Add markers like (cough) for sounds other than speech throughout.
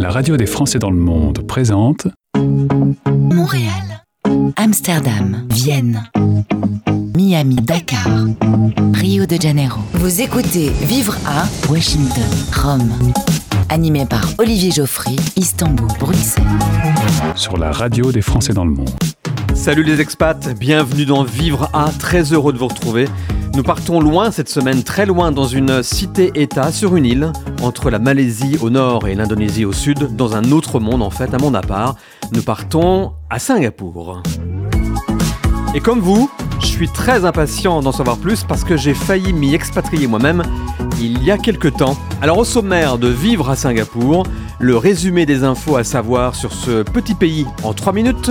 La radio des Français dans le monde présente Montréal, Amsterdam, Vienne, Miami, Dakar, Rio de Janeiro. Vous écoutez Vivre à Washington, Rome. Animé par Olivier Geoffrey, Istanbul, Bruxelles. sur la radio des Français dans le monde. Salut les expats, bienvenue dans Vivre à, très heureux de vous retrouver. Nous partons loin cette semaine, très loin, dans une cité-État sur une île, entre la Malaisie au nord et l'Indonésie au sud, dans un autre monde en fait, un monde à part. Nous partons à Singapour. Et comme vous, je suis très impatient d'en savoir plus parce que j'ai failli m'y expatrier moi-même il y a quelque temps. Alors au sommaire de Vivre à Singapour, le résumé des infos à savoir sur ce petit pays en 3 minutes,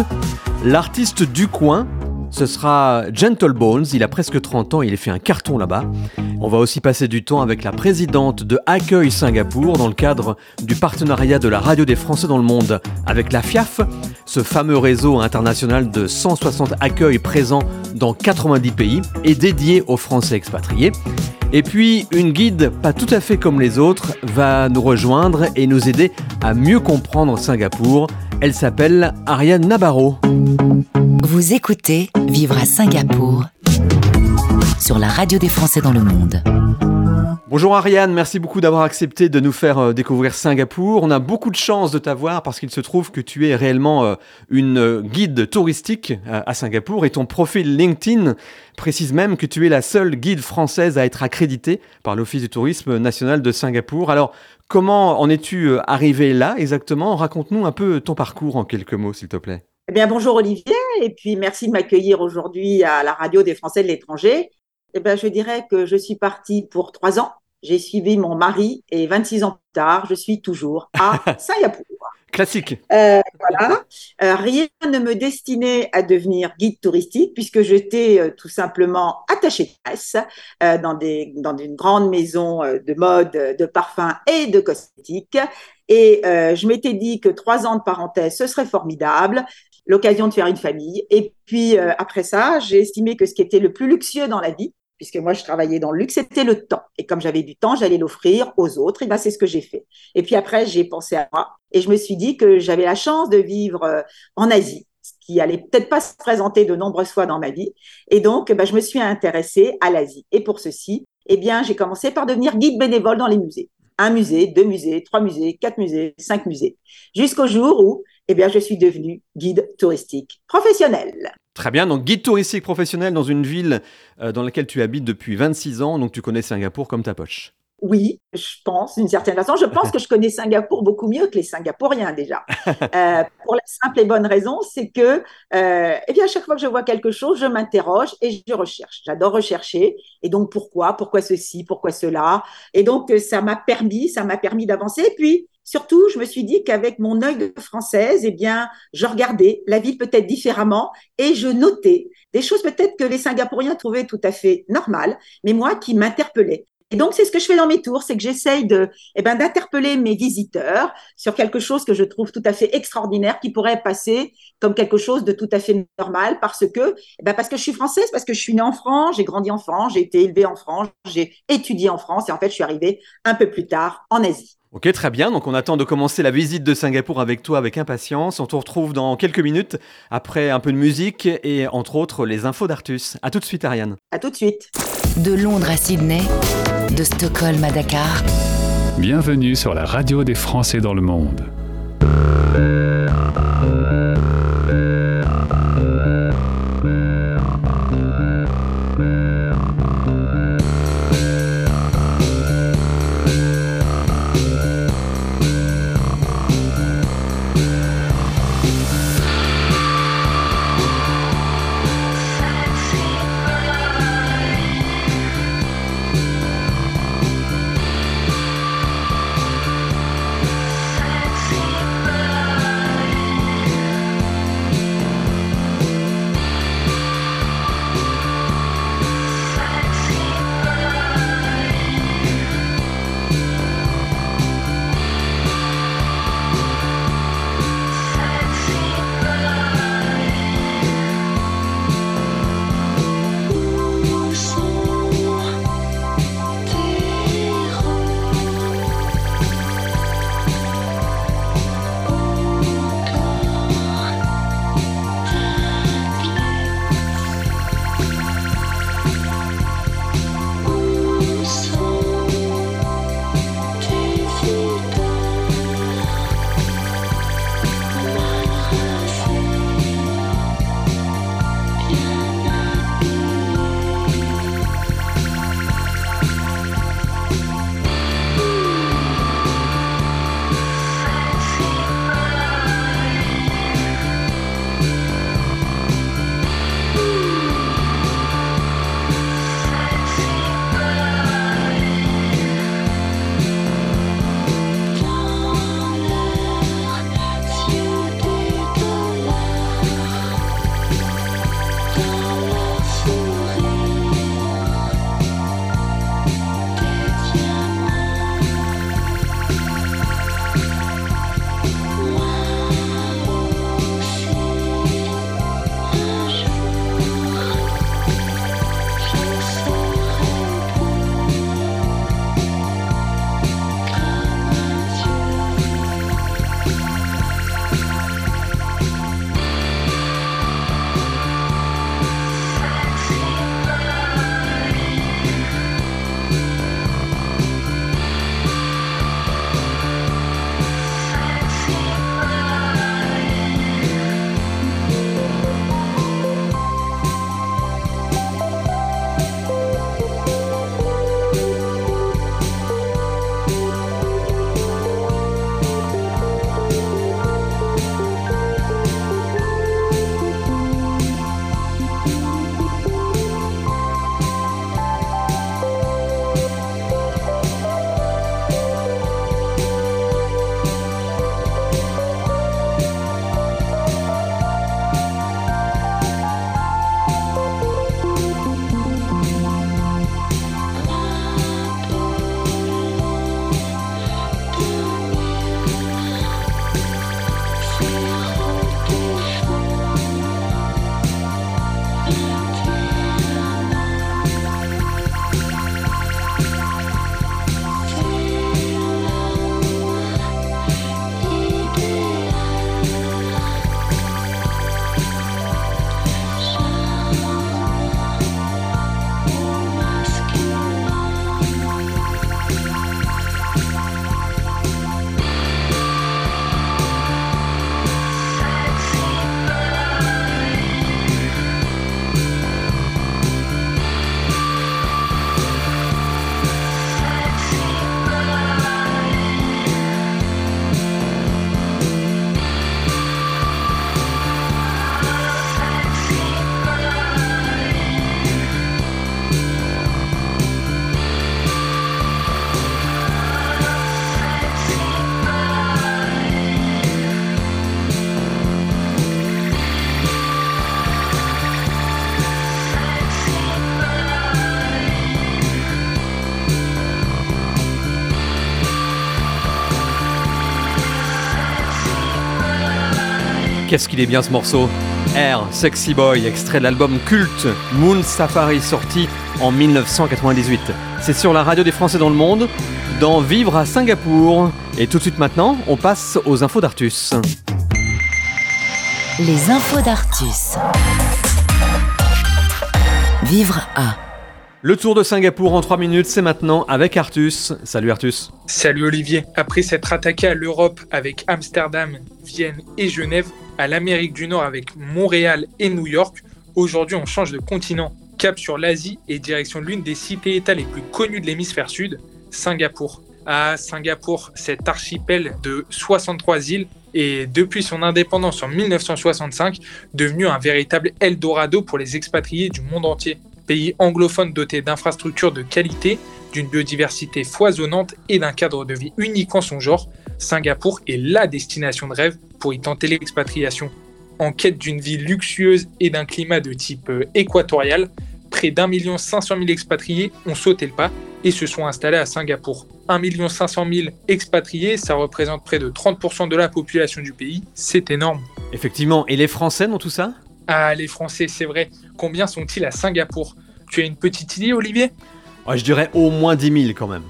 l'artiste du coin, ce sera Gentle Bones, il a presque 30 ans, il fait un carton là-bas. On va aussi passer du temps avec la présidente de Accueil Singapour dans le cadre du partenariat de la radio des Français dans le monde avec la FIAF, ce fameux réseau international de 160 accueils présents dans 90 pays et dédié aux Français expatriés. Et puis, une guide pas tout à fait comme les autres va nous rejoindre et nous aider à mieux comprendre Singapour. Elle s'appelle Ariane Nabarro. Vous écoutez Vivre à Singapour sur la radio des Français dans le monde. Bonjour Ariane, merci beaucoup d'avoir accepté de nous faire euh, découvrir Singapour. On a beaucoup de chance de t'avoir parce qu'il se trouve que tu es réellement euh, une euh, guide touristique à Singapour et ton profil LinkedIn précise même que tu es la seule guide française à être accréditée par l'Office du tourisme national de Singapour. Alors, comment en es-tu arrivé là exactement? Raconte-nous un peu ton parcours en quelques mots, s'il te plaît. Eh bien, bonjour Olivier, et puis merci de m'accueillir aujourd'hui à la radio des Français de l'étranger. Eh bien, je dirais que je suis partie pour trois ans. J'ai suivi mon mari et 26 ans plus tard, je suis toujours à (laughs) Singapour. Classique. Euh, voilà. Euh, rien ne me destinait à devenir guide touristique puisque j'étais euh, tout simplement attachée de presse dans, des, dans une grande maison de mode, de parfums et de cosmétiques. Et je m'étais dit que trois ans de parenthèse, ce serait formidable, l'occasion de faire une famille. Et puis euh, après ça, j'ai estimé que ce qui était le plus luxueux dans la vie, puisque moi je travaillais dans le luxe, c'était le temps. Et comme j'avais du temps, j'allais l'offrir aux autres. Et ben c'est ce que j'ai fait. Et puis après, j'ai pensé à moi et je me suis dit que j'avais la chance de vivre euh, en Asie, ce qui allait peut-être pas se présenter de nombreuses fois dans ma vie. Et donc, ben, je me suis intéressée à l'Asie. Et pour ceci, eh bien, j'ai commencé par devenir guide bénévole dans les musées. Un musée, deux musées, trois musées, quatre musées, cinq musées, jusqu'au jour où, eh bien, je suis devenue guide touristique professionnel. Très bien, donc guide touristique professionnel dans une ville euh, dans laquelle tu habites depuis 26 ans, donc tu connais Singapour comme ta poche. Oui, je pense, d'une certaine façon. Je pense que je connais Singapour beaucoup mieux que les Singapouriens déjà. (laughs) Euh, pour la simple et bonne raison, c'est que, euh, eh bien, à chaque fois que je vois quelque chose, je m'interroge et je recherche. J'adore rechercher. Et donc, pourquoi? Pourquoi ceci? Pourquoi cela? Et donc, ça m'a permis, ça m'a permis d'avancer. Et puis, surtout, je me suis dit qu'avec mon œil de française, eh bien, je regardais la ville peut-être différemment et je notais des choses peut-être que les Singapouriens trouvaient tout à fait normales, mais moi qui m'interpellaient. Et donc, c'est ce que je fais dans mes tours, c'est que j'essaye de, eh ben, d'interpeller mes visiteurs sur quelque chose que je trouve tout à fait extraordinaire, qui pourrait passer comme quelque chose de tout à fait normal, parce que, eh ben, parce que je suis française, parce que je suis née en France, j'ai grandi en France, j'ai été élevée en France, j'ai étudié en France, et en fait, je suis arrivée un peu plus tard en Asie. Ok, très bien. Donc on attend de commencer la visite de Singapour avec toi avec impatience. On te retrouve dans quelques minutes après un peu de musique et entre autres les infos d'Artus. À tout de suite, Ariane. À tout de suite. De Londres à Sydney, de Stockholm à Dakar, Bienvenue sur la radio des Français dans le monde. Qu'est-ce qu'il est bien ce morceau Air, Sexy Boy, extrait de l'album culte Moon Safari sorti en 1998. C'est sur la radio des Français dans le monde, dans Vivre à Singapour. Et tout de suite maintenant, on passe aux infos d'Artus. Les infos d'Artus. Vivre à. Le tour de Singapour en 3 minutes, c'est maintenant avec Artus. Salut Artus. Salut Olivier. Après s'être attaqué à l'Europe avec Amsterdam, Vienne et Genève, à l'Amérique du Nord avec Montréal et New York, aujourd'hui on change de continent. Cap sur l'Asie et direction l'une des cités-États les plus connues de l'hémisphère sud, Singapour. À Singapour, cet archipel de 63 îles est depuis son indépendance en 1965 devenu un véritable Eldorado pour les expatriés du monde entier pays anglophone doté d'infrastructures de qualité, d'une biodiversité foisonnante et d'un cadre de vie unique en son genre, Singapour est la destination de rêve pour y tenter l'expatriation. En quête d'une vie luxueuse et d'un climat de type euh, équatorial, près d'un million cinq cent mille expatriés ont sauté le pas et se sont installés à Singapour. 1 500 000 expatriés, ça représente près de 30% de la population du pays, c'est énorme. Effectivement, et les Français dans tout ça? Ah, les Français, c'est vrai. Combien sont-ils à Singapour? Tu as une petite idée, Olivier? Je dirais au moins 10 000 quand même.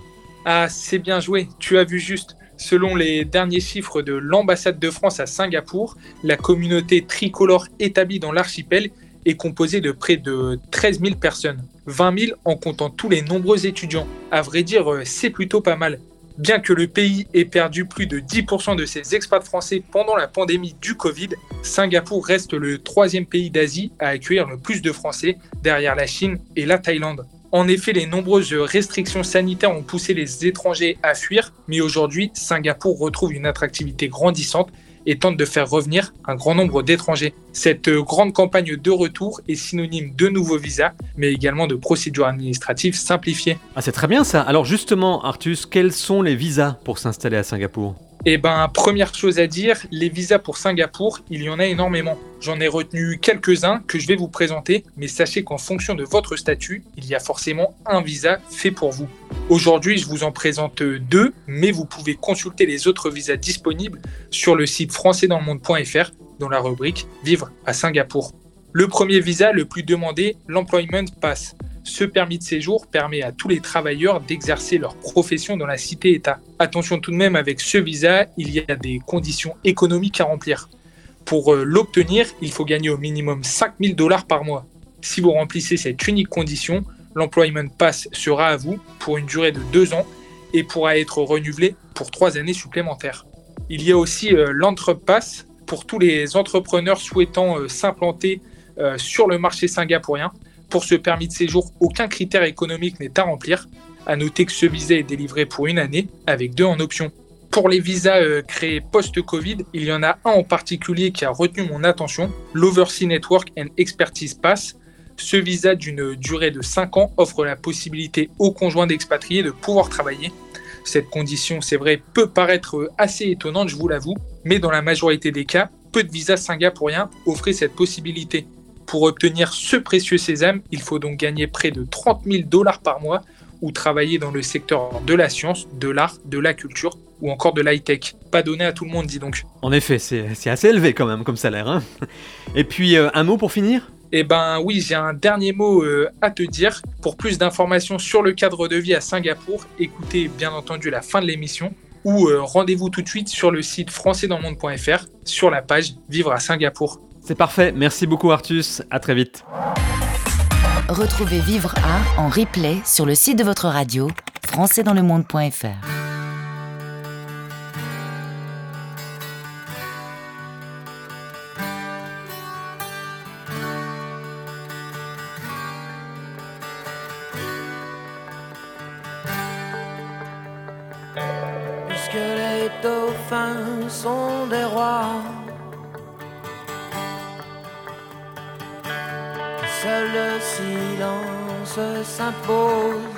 Ah, c'est bien joué. Tu as vu juste. Selon les derniers chiffres de l'ambassade de France à Singapour, la communauté tricolore établie dans l'archipel est composée de près de 13 000 personnes, 20 000 en comptant tous les nombreux étudiants. À vrai dire, euh, c'est plutôt pas mal. Bien que le pays ait perdu plus de 10% de ses expats français pendant la pandémie du Covid, Singapour reste le troisième pays d'Asie à accueillir le plus de Français, derrière la Chine et la Thaïlande. En effet, les nombreuses restrictions sanitaires ont poussé les étrangers à fuir, mais aujourd'hui, Singapour retrouve une attractivité grandissante et tente de faire revenir un grand nombre d'étrangers. Cette grande campagne de retour est synonyme de nouveaux visas, mais également de procédures administratives simplifiées. Ah, c'est très bien ça. Alors justement, Artus, quels sont les visas pour s'installer à Singapour? Eh ben, première chose à dire, les visas pour Singapour, il y en a énormément. J'en ai retenu quelques-uns que je vais vous présenter, mais sachez qu'en fonction de votre statut, il y a forcément un visa fait pour vous. Aujourd'hui, je vous en présente deux, mais vous pouvez consulter les autres visas disponibles sur le site françaisdanslemonde.fr dans la rubrique Vivre à Singapour. Le premier visa le plus demandé, l'Employment Pass. Ce permis de séjour permet à tous les travailleurs d'exercer leur profession dans la cité-État. Attention tout de même, avec ce visa, il y a des conditions économiques à remplir. Pour euh, l'obtenir, il faut gagner au minimum 5000 dollars par mois. Si vous remplissez cette unique condition, l'Employment Pass sera à vous pour une durée de deux ans et pourra être renouvelé pour trois années supplémentaires. Il y a aussi euh, l'Entrepass pour tous les entrepreneurs souhaitant euh, s'implanter sur le marché singapourien. Pour ce permis de séjour, aucun critère économique n'est à remplir. À noter que ce visa est délivré pour une année, avec deux en option. Pour les visas euh, créés post-Covid, il y en a un en particulier qui a retenu mon attention, l'Oversea Network and Expertise Pass. Ce visa d'une durée de 5 ans offre la possibilité aux conjoints d'expatriés de pouvoir travailler. Cette condition, c'est vrai, peut paraître assez étonnante, je vous l'avoue, mais dans la majorité des cas, peu de visas singapouriens offraient cette possibilité. Pour obtenir ce précieux sésame, il faut donc gagner près de 30 000 dollars par mois ou travailler dans le secteur de la science, de l'art, de la culture ou encore de l'high-tech. Pas donné à tout le monde, dis donc. En effet, c'est assez élevé quand même comme salaire. Hein Et puis, euh, un mot pour finir? Eh ben oui, j'ai un dernier mot euh, à te dire. Pour plus d'informations sur le cadre de vie à Singapour, écoutez bien entendu la fin de l'émission ou euh, rendez-vous tout de suite sur le site françaisdanslemonde.fr sur la page Vivre à Singapour. C'est parfait, merci beaucoup Artus, à très vite. Retrouvez Vivre à en replay sur le site de votre radio, françaisdanslemonde.fr. Puisque les dauphins sont des rois seul le silence s'impose.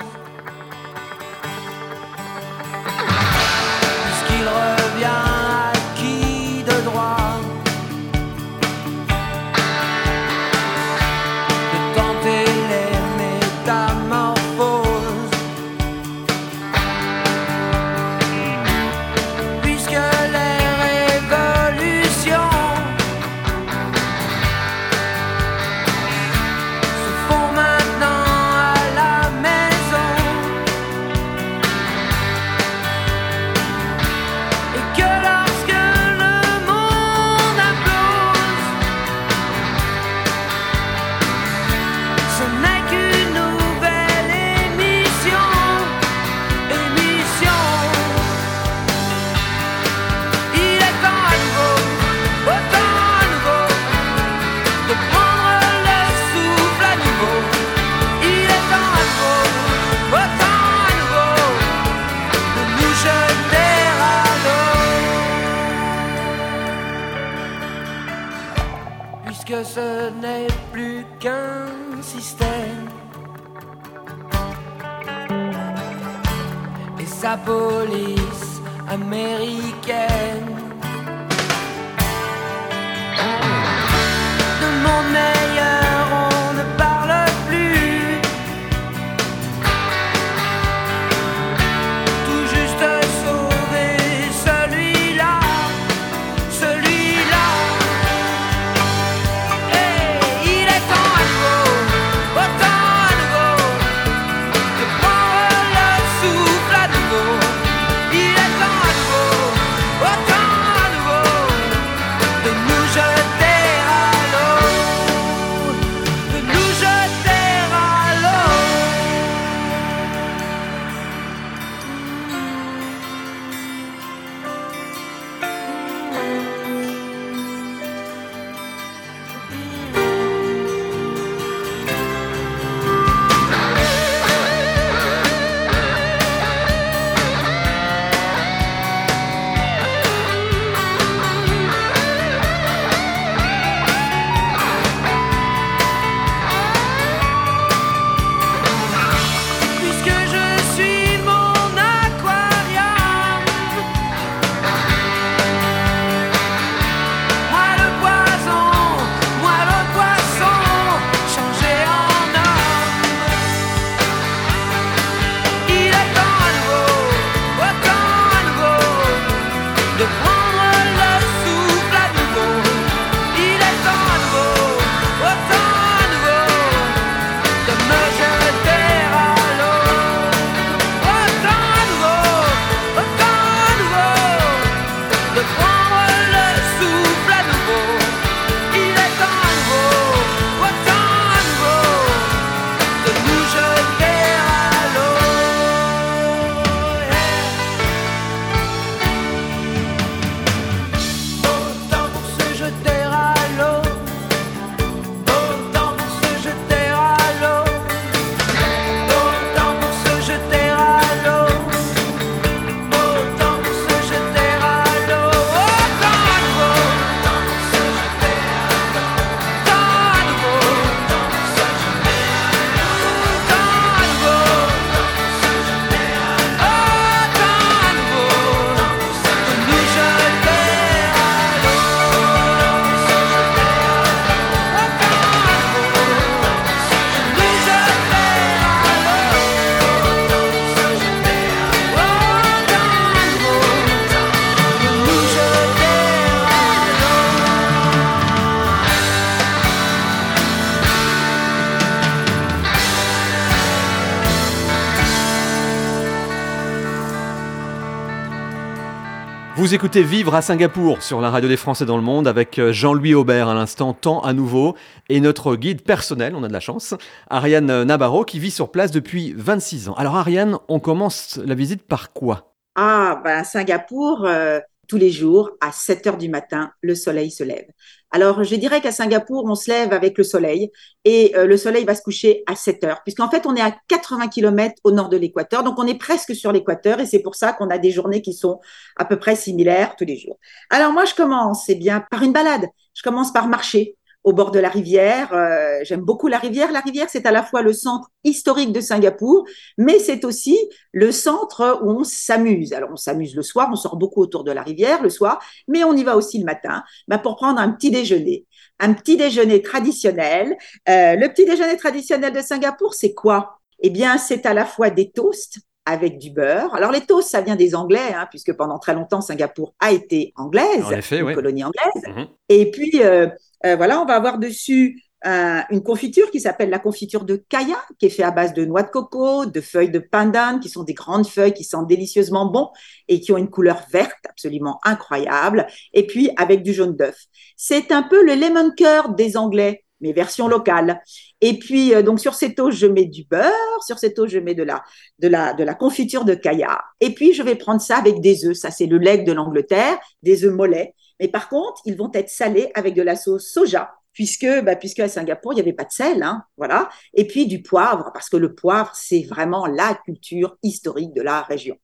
Vous écoutez Vivre à Singapour sur la radio des Français dans le monde avec euh, Jean-Louis Aubert à l'instant, temps à nouveau, et notre guide personnel, on a de la chance, Ariane Nabarro, qui vit sur place depuis 26 ans. Alors Ariane, on commence la visite par quoi? Ah, ben, Singapour, euh, tous les jours, à 7 heures du matin, le soleil se lève. Alors, je dirais qu'à Singapour, on se lève avec le soleil et euh, le soleil va se coucher à 7 heures, puisqu'en fait, on est à 80 km au nord de l'équateur, donc on est presque sur l'équateur et c'est pour ça qu'on a des journées qui sont à peu près similaires tous les jours. Alors, moi, je commence, eh bien, par une balade. Je commence par marcher au bord de la rivière. Euh, J'aime beaucoup la rivière. La rivière, c'est à la fois le centre historique de Singapour, mais c'est aussi le centre où on s'amuse. Alors, on s'amuse le soir, on sort beaucoup autour de la rivière le soir, mais on y va aussi le matin bah, pour prendre un petit déjeuner. Un petit déjeuner traditionnel. Euh, le petit déjeuner traditionnel de Singapour, c'est quoi? Eh bien, c'est à la fois des toasts avec du beurre. Alors les toasts, ça vient des Anglais, hein, puisque pendant très longtemps, Singapour a été anglaise, En effet, une oui. colonie anglaise. Mhm. Et puis, euh, euh, voilà, on va avoir dessus euh, une confiture qui s'appelle la confiture de Kaya, qui est faite à base de noix de coco, de feuilles de pandan, qui sont des grandes feuilles qui sentent délicieusement bon et qui ont une couleur verte absolument incroyable, et puis avec du jaune d'œuf. C'est un peu le lemon curd des Anglais, mais version locale. Et puis, euh, donc, sur ces toasts, je mets du beurre, sur ces toasts, je mets de la, de la, de la confiture de Kaya. Et puis, je vais prendre ça avec des œufs. Ça, c'est le lait de l'Angleterre, des œufs mollets. Mais par contre, ils vont être salés avec de la sauce soja, puisque, bah, puisque à Singapour, il n'y avait pas de sel, hein, voilà. Et puis du poivre, parce que le poivre, c'est vraiment la culture historique de la région.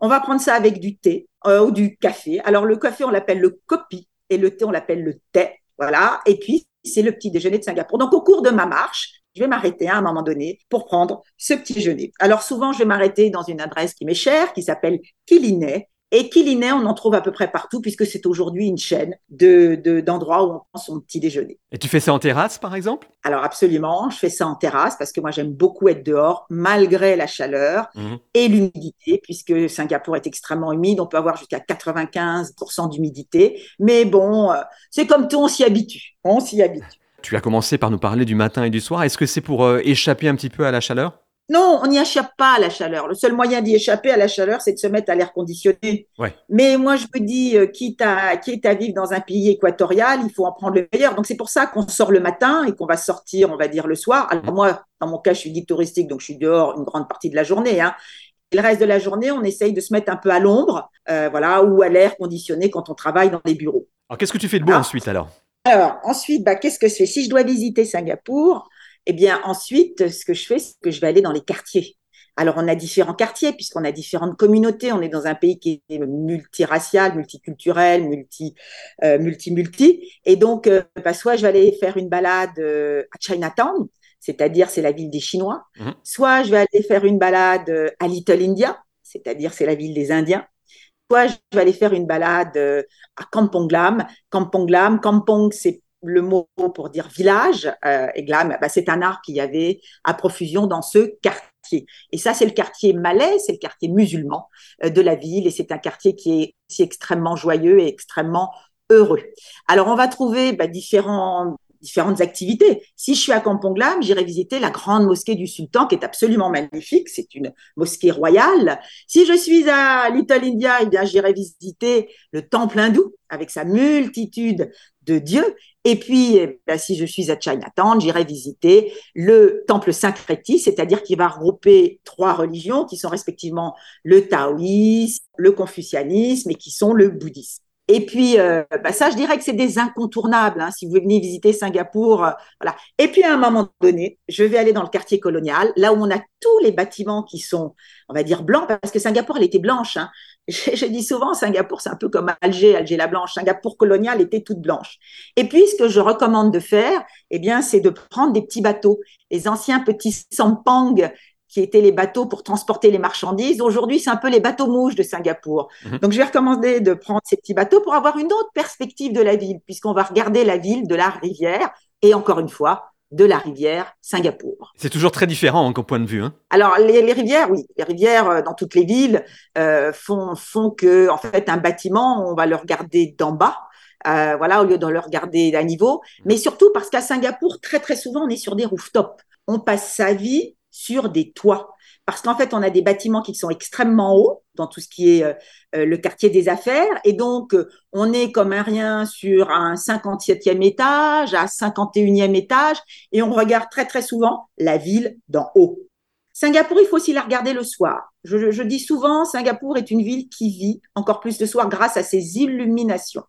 On va prendre ça avec du thé euh, ou du café. Alors le café, on l'appelle le kopi, et le thé, on l'appelle le thé. Voilà. Et puis, c'est le petit déjeuner de Singapour. Donc, au cours de ma marche, je vais m'arrêter à un moment donné pour prendre ce petit déjeuner. Alors, souvent, je vais m'arrêter dans une adresse qui m'est chère, qui s'appelle Kilinay. Et Kilinay, on en trouve à peu près partout, puisque c'est aujourd'hui une chaîne de, de- d'endroits où on prend son petit déjeuner. Et tu fais ça en terrasse, par exemple? Alors absolument, je fais ça en terrasse parce que moi j'aime beaucoup être dehors malgré la chaleur Mhm. et l'humidité puisque Singapour est extrêmement humide, on peut avoir jusqu'à 95% d'humidité. Mais bon, euh, c'est comme tout, on s'y habitue. On s'y habitue. Tu as commencé par nous parler du matin et du soir. Est-ce que c'est pour euh, échapper un petit peu à la chaleur? Non, on n'y échappe pas à la chaleur. Le seul moyen d'y échapper à la chaleur, c'est de se mettre à l'air conditionné. Ouais. Mais moi, je me dis, euh, quitte à, quitte à vivre dans un pays équatorial, il faut en prendre le meilleur. Donc, c'est pour ça qu'on sort le matin et qu'on va sortir, on va dire, le soir. Alors, Mhm. moi, dans mon cas, je suis guide touristique, donc je suis dehors une grande partie de la journée. Hein. Et le reste de la journée, on essaye de se mettre un peu à l'ombre, euh, voilà, ou à l'air conditionné quand on travaille dans les bureaux. Alors, qu'est-ce que tu fais de beau Ah. ensuite alors? Alors, ensuite, bah, qu'est-ce que je fais? Si je dois visiter Singapour, eh bien, ensuite, ce que je fais, c'est que je vais aller dans les quartiers. Alors, on a différents quartiers, puisqu'on a différentes communautés. On est dans un pays qui est multiracial, multiculturel, multi, euh, multi, multi. Et donc, euh, bah, soit je vais aller faire une balade euh, à Chinatown, c'est-à-dire c'est la ville des Chinois. Mhm. Soit je vais aller faire une balade à Little India, c'est-à-dire c'est la ville des Indiens. Soit je vais aller faire une balade à Kampong Glam. Kampong Glam, Kampong, c'est le mot pour dire village, euh, et Glam, bah, c'est un art qu'il y avait à profusion dans ce quartier. Et ça, c'est le quartier malais, c'est le quartier musulman euh, de la ville, et c'est un quartier qui est aussi extrêmement joyeux et extrêmement heureux. Alors, on va trouver bah, différentes activités. Si je suis à Kampong Glam, j'irai visiter la grande mosquée du sultan qui est absolument magnifique, c'est une mosquée royale. Si je suis à Little India, eh bien j'irai visiter le temple hindou avec sa multitude de dieux. Et puis, eh bien, si je suis à Chinatown, j'irai visiter le temple syncréti, c'est-à-dire qui va regrouper trois religions qui sont respectivement le taoïsme, le confucianisme et qui sont le bouddhisme. Et puis, euh, bah ça, je dirais que c'est des incontournables. Hein, si vous venez visiter Singapour, euh, voilà. Et puis, à un moment donné, je vais aller dans le quartier colonial, là où on a tous les bâtiments qui sont, on va dire, blancs, parce que Singapour, elle était blanche. Hein. Je, (laughs) je, dis souvent, Singapour, c'est un peu comme Alger, Alger la blanche. Singapour colonial était toute blanche. Et puis, ce que je recommande de faire, eh bien, c'est de prendre des petits bateaux, les anciens petits sampang qui étaient les bateaux pour transporter les marchandises. Aujourd'hui, c'est un peu les bateaux mouches de Singapour. Mhm. Donc, je vais recommander de prendre ces petits bateaux pour avoir une autre perspective de la ville, puisqu'on va regarder la ville de la rivière et encore une fois, de la rivière Singapour. C'est toujours très différent hein, qu'au point de vue. Hein. Alors, les, les rivières, oui, les rivières euh, dans toutes les villes euh, font, font que, en fait, un bâtiment, on va le regarder d'en bas. Euh, voilà, au lieu de le regarder à niveau, mais surtout parce qu'à Singapour, très très souvent, on est sur des rooftops. On passe sa vie sur des toits. Parce qu'en fait, on a des bâtiments qui sont extrêmement hauts dans tout ce qui est euh, le quartier des affaires. Et donc, euh, on est comme un rien sur un 57e étage, à 51e étage, et on regarde très, très souvent la ville d'en haut. Singapour, il faut aussi la regarder le soir. Je, je dis souvent, Singapour est une ville qui vit encore plus le soir grâce à ses illuminations.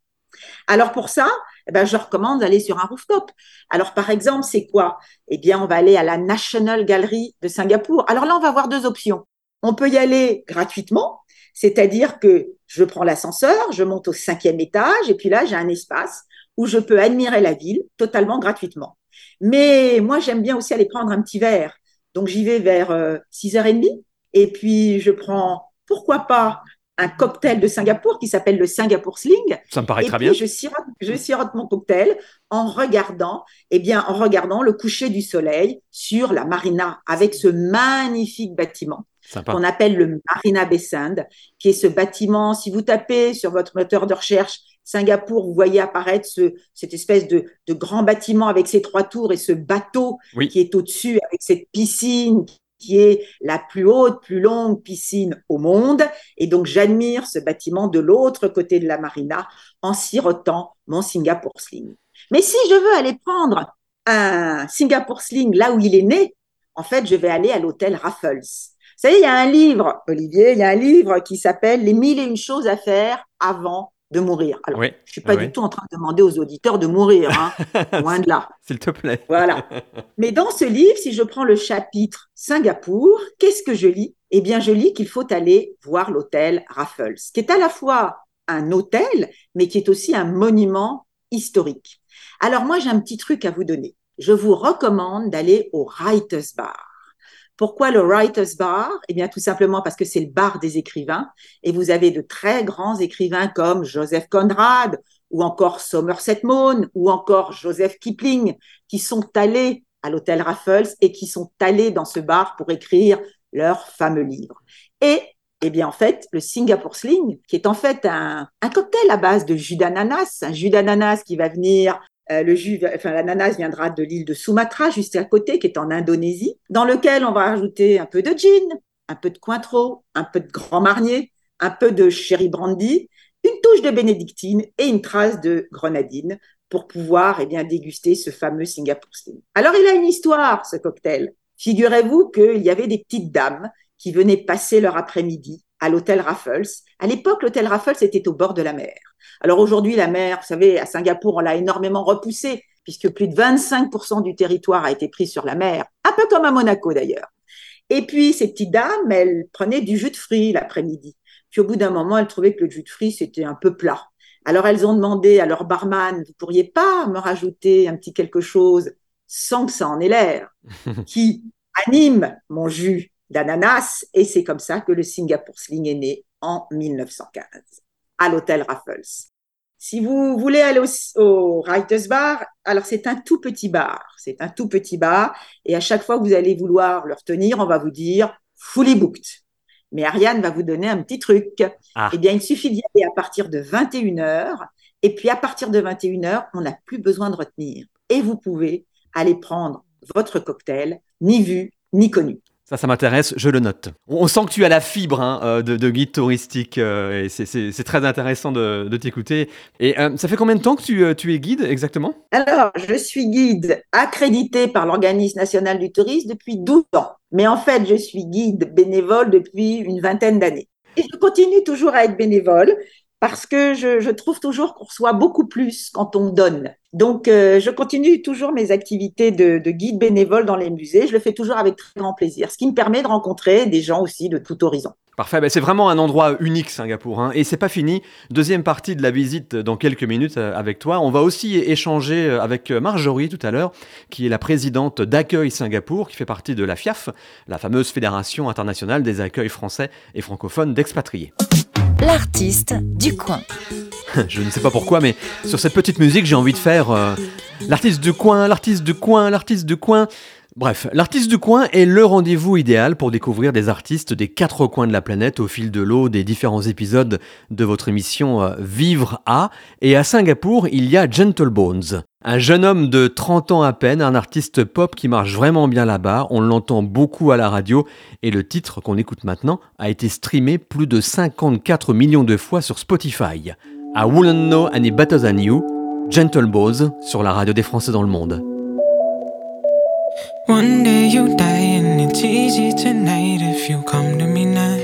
Alors pour ça, eh ben, je recommande d'aller sur un rooftop. Alors par exemple, c'est quoi? Eh bien, on va aller à la National Gallery de Singapour. Alors là, on va avoir deux options. On peut y aller gratuitement, c'est-à-dire que je prends l'ascenseur, je monte au cinquième étage, et puis là, j'ai un espace où je peux admirer la ville totalement gratuitement. Mais moi, j'aime bien aussi aller prendre un petit verre. Donc j'y vais vers euh, 6h30, et puis je prends, pourquoi pas, un cocktail de Singapour qui s'appelle le Singapour Sling. Ça me paraît et très puis bien. Je sirote, je sirote mon cocktail en regardant, eh bien, en regardant le coucher du soleil sur la marina avec ce magnifique bâtiment qu'on appelle le Marina Bay Sand, qui est ce bâtiment. Si vous tapez sur votre moteur de recherche Singapour, vous voyez apparaître ce, cette espèce de, de grand bâtiment avec ses trois tours et ce bateau Oui. qui est au-dessus avec cette piscine qui est la plus haute, plus longue piscine au monde. Et donc, j'admire ce bâtiment de l'autre côté de la marina en sirotant mon Singapour Sling. Mais si je veux aller prendre un Singapour Sling là où il est né, en fait, je vais aller à l'hôtel Raffles. Vous savez, il y a un livre, Olivier, il y a un livre qui s'appelle Les mille et une choses à faire avant de mourir. Alors, Oui, je suis pas oui. du tout en train de demander aux auditeurs de mourir, hein, (laughs) loin de là. s'il te plaît. Voilà. (laughs) Mais dans ce livre, si je prends le chapitre Singapour, qu'est-ce que je lis? Eh bien, je lis qu'il faut aller voir l'hôtel Raffles, qui est à la fois un hôtel, mais qui est aussi un monument historique. Alors moi, j'ai un petit truc à vous donner. Je vous recommande d'aller au Writers Bar. Pourquoi le Writers Bar? Eh bien, tout simplement parce que c'est le bar des écrivains et vous avez de très grands écrivains comme Joseph Conrad ou encore Somerset Maugham ou encore Joseph Kipling qui sont allés à l'hôtel Raffles et qui sont allés dans ce bar pour écrire leur fameux livre. Et eh bien, en fait, le Singapore Sling, qui est en fait un, un cocktail à base de jus d'ananas, un jus d'ananas qui va venir euh, le jus, enfin, l'ananas viendra de l'île de Sumatra, juste à côté, qui est en Indonésie, dans lequel on va ajouter un peu de gin, un peu de Cointreau, un peu de Grand Marnier, un peu de Sherry Brandy, une touche de bénédictine et une trace de grenadine pour pouvoir eh bien, déguster ce fameux Singapore Sling. Alors, il a une histoire, ce cocktail. Figurez-vous qu'il y avait des petites dames qui venaient passer leur après-midi à l'hôtel Raffles. À l'époque, l'hôtel Raffles était au bord de la mer. Alors aujourd'hui, la mer, vous savez, à Singapour, on l'a énormément repoussée, puisque plus de 25% du territoire a été pris sur la mer, un peu comme à Monaco d'ailleurs. Et puis, ces petites dames, elles prenaient du jus de fruits l'après-midi. Puis au bout d'un moment, elles trouvaient que le jus de fruits, c'était un peu plat. Alors elles ont demandé à leur barman, vous pourriez pas me rajouter un petit quelque chose sans que ça en ait l'air, (laughs) qui anime mon jus d'ananas. Et c'est comme ça que le Singapore Sling est né en 1915 à l'hôtel Raffles. Si vous voulez aller au, au Writers Bar, alors c'est un tout petit bar. C'est un tout petit bar. Et à chaque fois que vous allez vouloir le retenir, on va vous dire fully booked. Mais Ariane va vous donner un petit truc. Ah. Eh bien, il suffit d'y aller à partir de 21h. Et puis, à partir de 21h, on n'a plus besoin de retenir. Et vous pouvez aller prendre votre cocktail, ni vu, ni connu. Ça, ça m'intéresse, je le note. On sent que tu as la fibre hein, euh, de, de guide touristique euh, et c'est- très intéressant de, t'écouter. Et euh, ça fait combien de temps que tu, tu es guide exactement? Alors, je suis guide accrédité par l'Organisme national du tourisme depuis 12 ans. Mais en fait, je suis guide bénévole depuis une vingtaine d'années. Et je continue toujours à être bénévole parce que je, trouve toujours qu'on reçoit beaucoup plus quand on donne. Donc, euh, je continue toujours mes activités de, de guide bénévole dans les musées. Je le fais toujours avec très grand plaisir, ce qui me permet de rencontrer des gens aussi de tout horizon. Parfait, ben, c'est vraiment un endroit unique Singapour. Hein, et c'est pas fini. Deuxième partie de la visite dans quelques minutes euh, avec toi. On va aussi échanger euh, avec Marjorie tout à l'heure, qui est la présidente d'Accueil Singapour, qui fait partie de la FIAF, la fameuse Fédération internationale des accueils français et francophones d'expatriés. L'artiste du coin. (laughs) Je ne sais pas pourquoi, mais sur cette petite musique, j'ai envie de faire euh, l'artiste du coin, l'artiste du coin, l'artiste du coin. Bref, l'artiste du coin est le rendez-vous idéal pour découvrir des artistes des quatre coins de la planète au fil de l'eau des différents épisodes de votre émission euh, Vivre à. Et à Singapour, il y a Gentle Bones. Un jeune homme de 30 ans à peine, un artiste pop qui marche vraiment bien là-bas, on l'entend beaucoup à la radio et le titre qu'on écoute maintenant a été streamé plus de 54 millions de fois sur Spotify. I wouldn't know any better than you, Gentle Bones sur la radio des Français dans le monde. One day you die and it's easy tonight if you come to me now.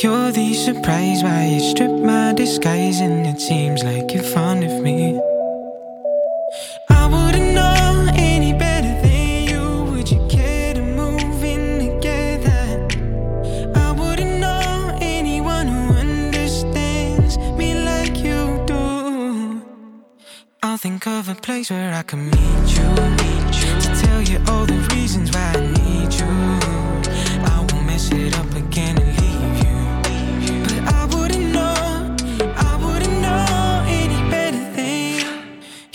You're the surprise why you strip my disguise and it seems like you're fond of me. I wouldn't know any better than you. Would you care to move in together? I wouldn't know anyone who understands me like you do. I'll think of a place where I can meet you, you all the reasons why I need you. I won't mess it up again and leave you. But I wouldn't know, I wouldn't know any better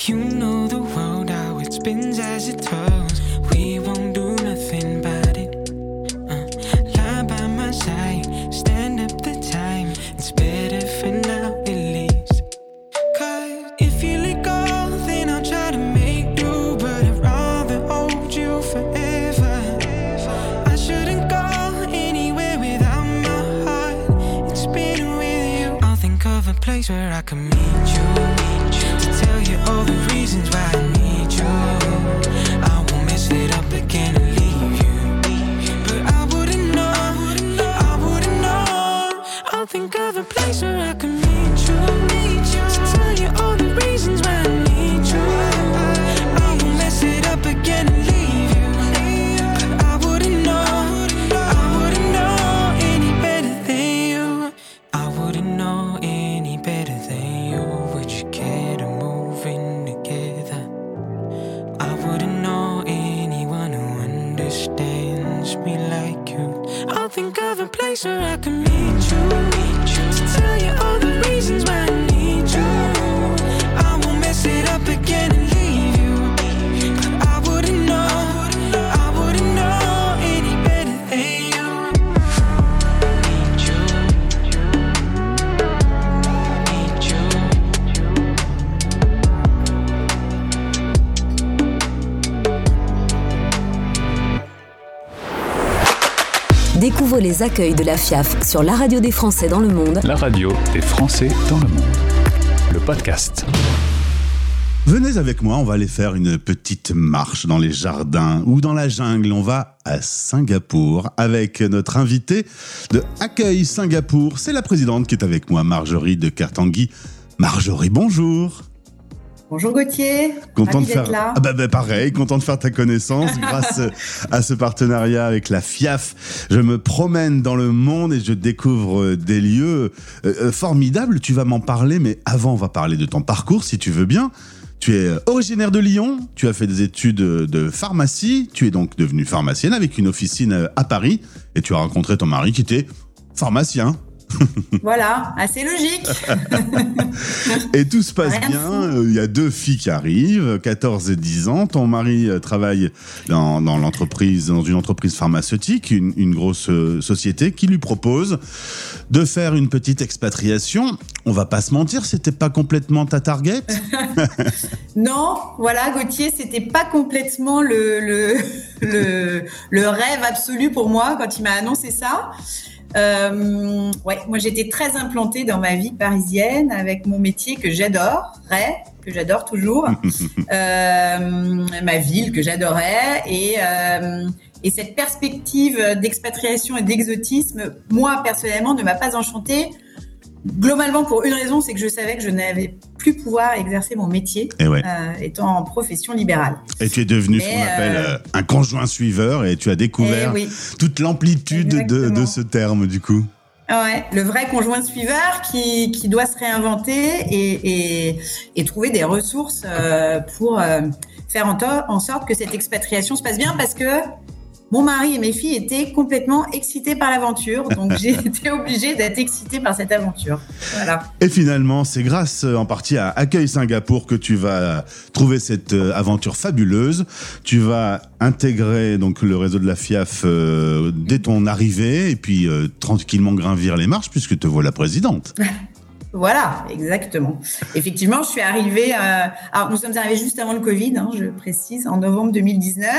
you. Know the world how it spins as it twirls. Place where I can meet you. To tell you all the reasons why I need you. I won't mess it up again and leave you. But I wouldn't know, I wouldn't know. I'll think of a place where I can les accueils de la FIAF sur la radio des Français dans le monde La radio des Français dans le monde. Le podcast. Venez avec moi, on va aller faire une petite marche dans les jardins ou dans la jungle. On va à Singapour avec notre invité de Accueil Singapour. C'est la présidente qui est avec moi, Marjorie de Kertanguy. Marjorie, bonjour. Bonjour Gauthier, Content de faire là. Ah bah, bah, pareil, content de faire ta connaissance (laughs) grâce à ce partenariat avec la FIAF. Je me promène dans le monde et je découvre euh, des lieux euh, euh, formidables. Tu vas m'en parler, mais avant on va parler de ton parcours si tu veux bien. Tu es originaire de Lyon, tu as fait des études de pharmacie, tu es donc devenue pharmacienne avec une officine à Paris et tu as rencontré ton mari qui était pharmacien. (laughs) Voilà, assez logique. Et tout se passe Rien bien. Euh, Il y a deux filles qui arrivent, 14 et 10 ans. Ton mari euh, travaille dans, dans l'entreprise, dans une entreprise pharmaceutique, une, une grosse euh, société qui lui propose de faire une petite expatriation. On va pas se mentir, c'était pas complètement ta target? (laughs) non, voilà, Gauthier, c'était pas complètement le, le, (laughs) le, le rêve absolu pour moi quand il m'a annoncé ça. Euh, ouais, moi j'étais très implantée dans ma vie parisienne avec mon métier que j'adorais, que j'adore toujours, (laughs) euh, ma ville que j'adorais et, euh, et cette perspective d'expatriation et d'exotisme, moi personnellement, ne m'a pas enchantée. Globalement, pour une raison, c'est que je savais que je n'avais plus pouvoir exercer mon métier Et ouais. euh, étant en profession libérale. Et tu es devenu ce qu'on appelle euh, euh, un conjoint suiveur et tu as découvert Eh oui. toute l'amplitude de, ce terme du coup. Ouais, le vrai conjoint suiveur qui, qui doit se réinventer et, et, et trouver des ressources euh, pour euh, faire en, to- en sorte que cette expatriation se passe bien parce que mon mari et mes filles étaient complètement excités par l'aventure. Donc j'ai (laughs) été obligée d'être excitée par cette aventure. Voilà. Et finalement, c'est grâce euh, en partie à Accueil Singapour que tu vas trouver cette euh, aventure fabuleuse. Tu vas intégrer donc le réseau de la FIAF euh, dès ton arrivée et puis euh, tranquillement gravir les marches puisque te voilà présidente. (laughs) Voilà, exactement. Effectivement, je suis arrivée. euh, alors, nous sommes arrivés juste avant le Covid, hein, je précise, en novembre 2019,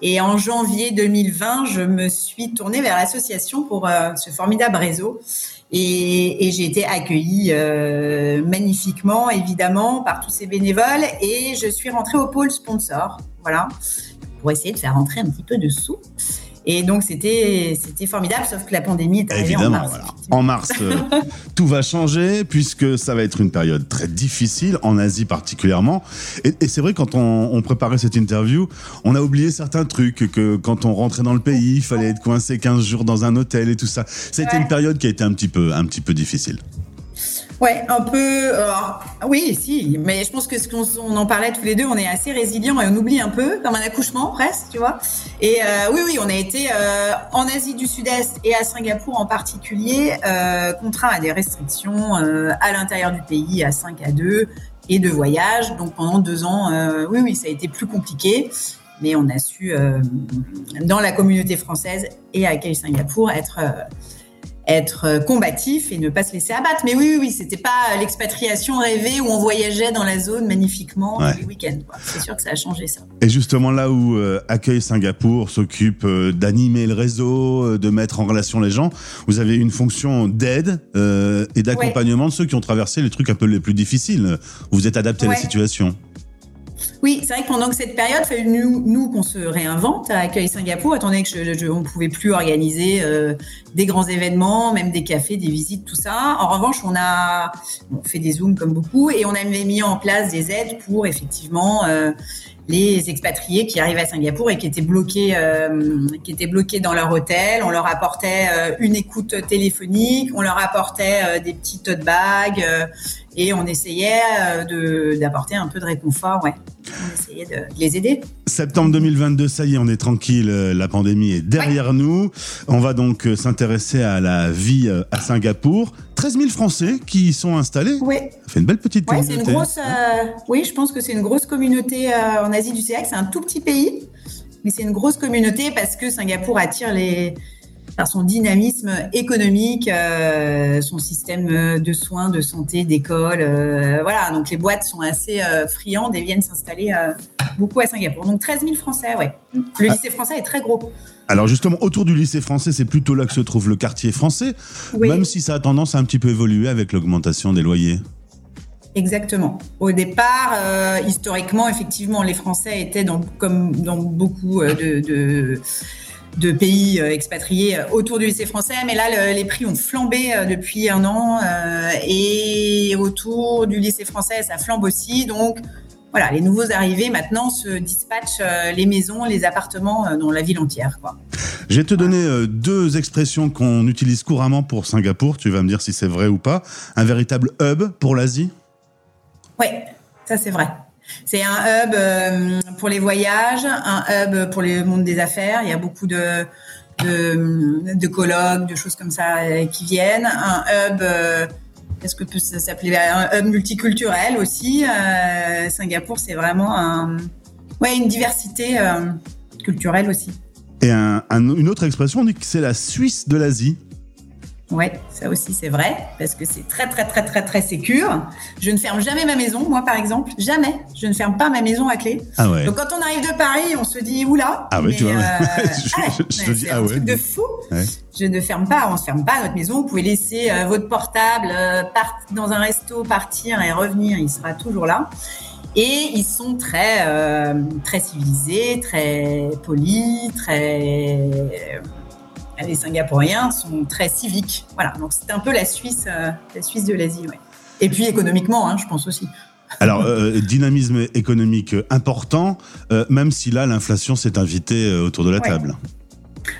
et en janvier 2020, je me suis tournée vers l'association pour euh, ce formidable réseau. Et, j'ai été accueillie euh, magnifiquement, évidemment, par tous ces bénévoles, et je suis rentrée au pôle sponsor, voilà, pour essayer de faire rentrer un petit peu de sous. Et donc c'était c'était formidable, sauf que la pandémie est arrivée en Évidemment, mars. voilà. En mars, euh, (laughs) tout va changer puisque ça va être une période très difficile, en Asie particulièrement. Et, et c'est vrai, quand on, on préparait cette interview, on a oublié certains trucs, que quand on rentrait dans le pays, il fallait être coincé 15 jours dans un hôtel et tout ça. Ça a été Ouais. une période qui a été un petit peu, un petit peu difficile. Ouais, un peu. alors, oui, si, mais je pense que ce qu'on on en parlait tous les deux, on est assez résilients et on oublie un peu, comme un accouchement presque, tu vois. Et euh, oui, oui, on a été euh, en Asie du Sud-Est et à Singapour en particulier euh, contraints à des restrictions euh, à l'intérieur du pays à 5 à 2 et de voyage. Donc pendant deux ans, euh, oui, oui, ça a été plus compliqué. Mais on a su, euh, dans la communauté française et à Accueil Singapour, être euh, être euh, combatif et ne pas se laisser abattre. Mais oui, oui, oui, c'était pas l'expatriation rêvée où on voyageait dans la zone magnifiquement Ouais. tous les week-ends. quoi. C'est sûr que ça a changé ça. Et justement là où euh, Accueil Singapour s'occupe euh, d'animer le réseau, euh, de mettre en relation les gens, vous avez une fonction d'aide euh, et d'accompagnement de ceux qui ont traversé les trucs un peu les plus difficiles. Vous êtes adapté à la situation. Oui, c'est vrai que pendant cette période, nous, nous qu'on se réinvente à Accueil Singapour, étant donné que je, je- on ne pouvait plus organiser euh, des grands événements, même des cafés, des visites, tout ça. En revanche, on a fait des zooms comme beaucoup et on avait mis en place des aides pour effectivement euh, les expatriés qui arrivaient à Singapour et qui étaient bloqués, euh, qui étaient bloqués dans leur hôtel. On leur apportait euh, une écoute téléphonique, on leur apportait euh, des petits tote bags euh, et on essayait euh, de d'apporter un peu de réconfort. Ouais, on essayait de, de les aider. Septembre 2022, ça y est, on est tranquille, euh, la pandémie est derrière nous. On va donc euh, s'intéresser à la vie à Singapour. 13 000 Français qui y sont installés. Oui. Ça fait une belle petite Ouais, communauté. c'est une grosse. euh, oui, je pense que c'est une grosse communauté euh, en Asie du Sud. C'est un tout petit pays, mais c'est une grosse communauté parce que Singapour attire les par son dynamisme économique, euh, son système de soins, de santé, d'école. euh, voilà, donc les boîtes sont assez euh, friandes et viennent s'installer beaucoup à Singapour. Donc 13 000 Français, ouais. Le lycée français est très gros. Alors justement, autour du lycée français, c'est plutôt là que se trouve le quartier français, Oui. même si ça a tendance à un petit peu évoluer avec l'augmentation des loyers. Exactement. Au départ, historiquement, effectivement, les Français étaient dans, comme dans beaucoup de, de, de pays euh, expatriés euh, autour du lycée français, mais là, le- les prix ont flambé euh, depuis un an euh, et autour du lycée français, ça flambe aussi. Donc, voilà, les nouveaux arrivés maintenant se dispatchent les maisons, les appartements dans la ville entière. Quoi. Je vais te donner deux expressions qu'on utilise couramment pour Singapour, tu vas me dire si c'est vrai ou pas. Un véritable hub pour l'Asie? Oui, ça c'est vrai. C'est un hub euh, pour les voyages, un hub pour le monde des affaires. Il y a beaucoup de, de, de colloques, de choses comme ça euh, qui viennent. Un hub, euh, est-ce que peut s'appeler? Un hub multiculturel aussi Singapour, c'est vraiment un, ouais, une diversité culturelle aussi. Et un- un- une autre expression, on dit que c'est la Suisse de l'Asie. Ouais, ça aussi c'est vrai, parce que c'est très très très très très sécure. Je ne ferme jamais ma maison, moi par exemple, jamais. Je ne ferme pas ma maison à clé. Ah ouais. Donc quand on arrive de Paris, on se dit oula. Ah ouais, mais, tu vois. euh, Je- (laughs) ah, je- je te dis, ah un ouais. truc de fou. Ouais. Je ne ferme pas, on se ferme pas notre maison. Vous pouvez laisser euh, votre portable euh, part- dans un resto, partir et revenir, il sera toujours là. Et ils sont très euh, très civilisés, très polis, très les Singapouriens sont très civiques. Voilà, donc c'est un peu la Suisse, euh, la Suisse de l'Asie, ouais. Et puis économiquement, hein, je pense aussi. Alors, euh, dynamisme économique important, euh, même si là, l'inflation s'est invitée euh, autour de la Ouais. table.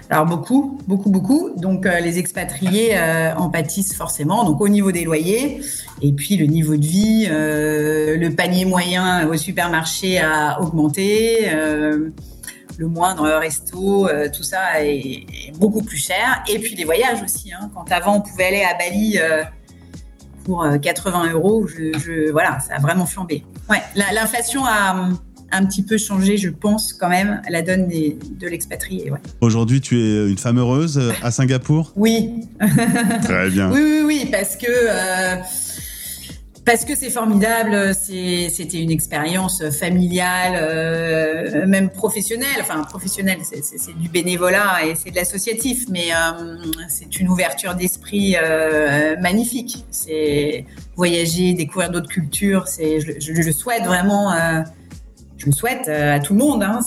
Alors beaucoup, beaucoup, beaucoup. Donc euh, les expatriés euh, en pâtissent forcément. Donc au niveau des loyers, et puis le niveau de vie, euh, le panier moyen au supermarché a augmenté. Euh, le moindre resto, euh, tout ça est, est beaucoup plus cher. Et puis les voyages aussi. hein. Quand avant on pouvait aller à Bali euh, pour euh, 80 euros, je, je- voilà, ça a vraiment flambé. Ouais, la- l'inflation a un petit peu changé, je pense quand même, la donne des- de l'expatrié. Ouais. Aujourd'hui, tu es une femme heureuse euh, à Singapour? Oui. Très bien. (laughs) Oui, oui, oui, parce que euh, parce que c'est formidable. C'était une expérience familiale, euh, même professionnelle. Enfin, professionnelle, c'est- du bénévolat et c'est de l'associatif, mais euh, c'est une ouverture d'esprit euh, magnifique. C'est voyager, découvrir d'autres cultures. C'est, je, je- je le souhaite vraiment. je le souhaite à tout le monde. Hein,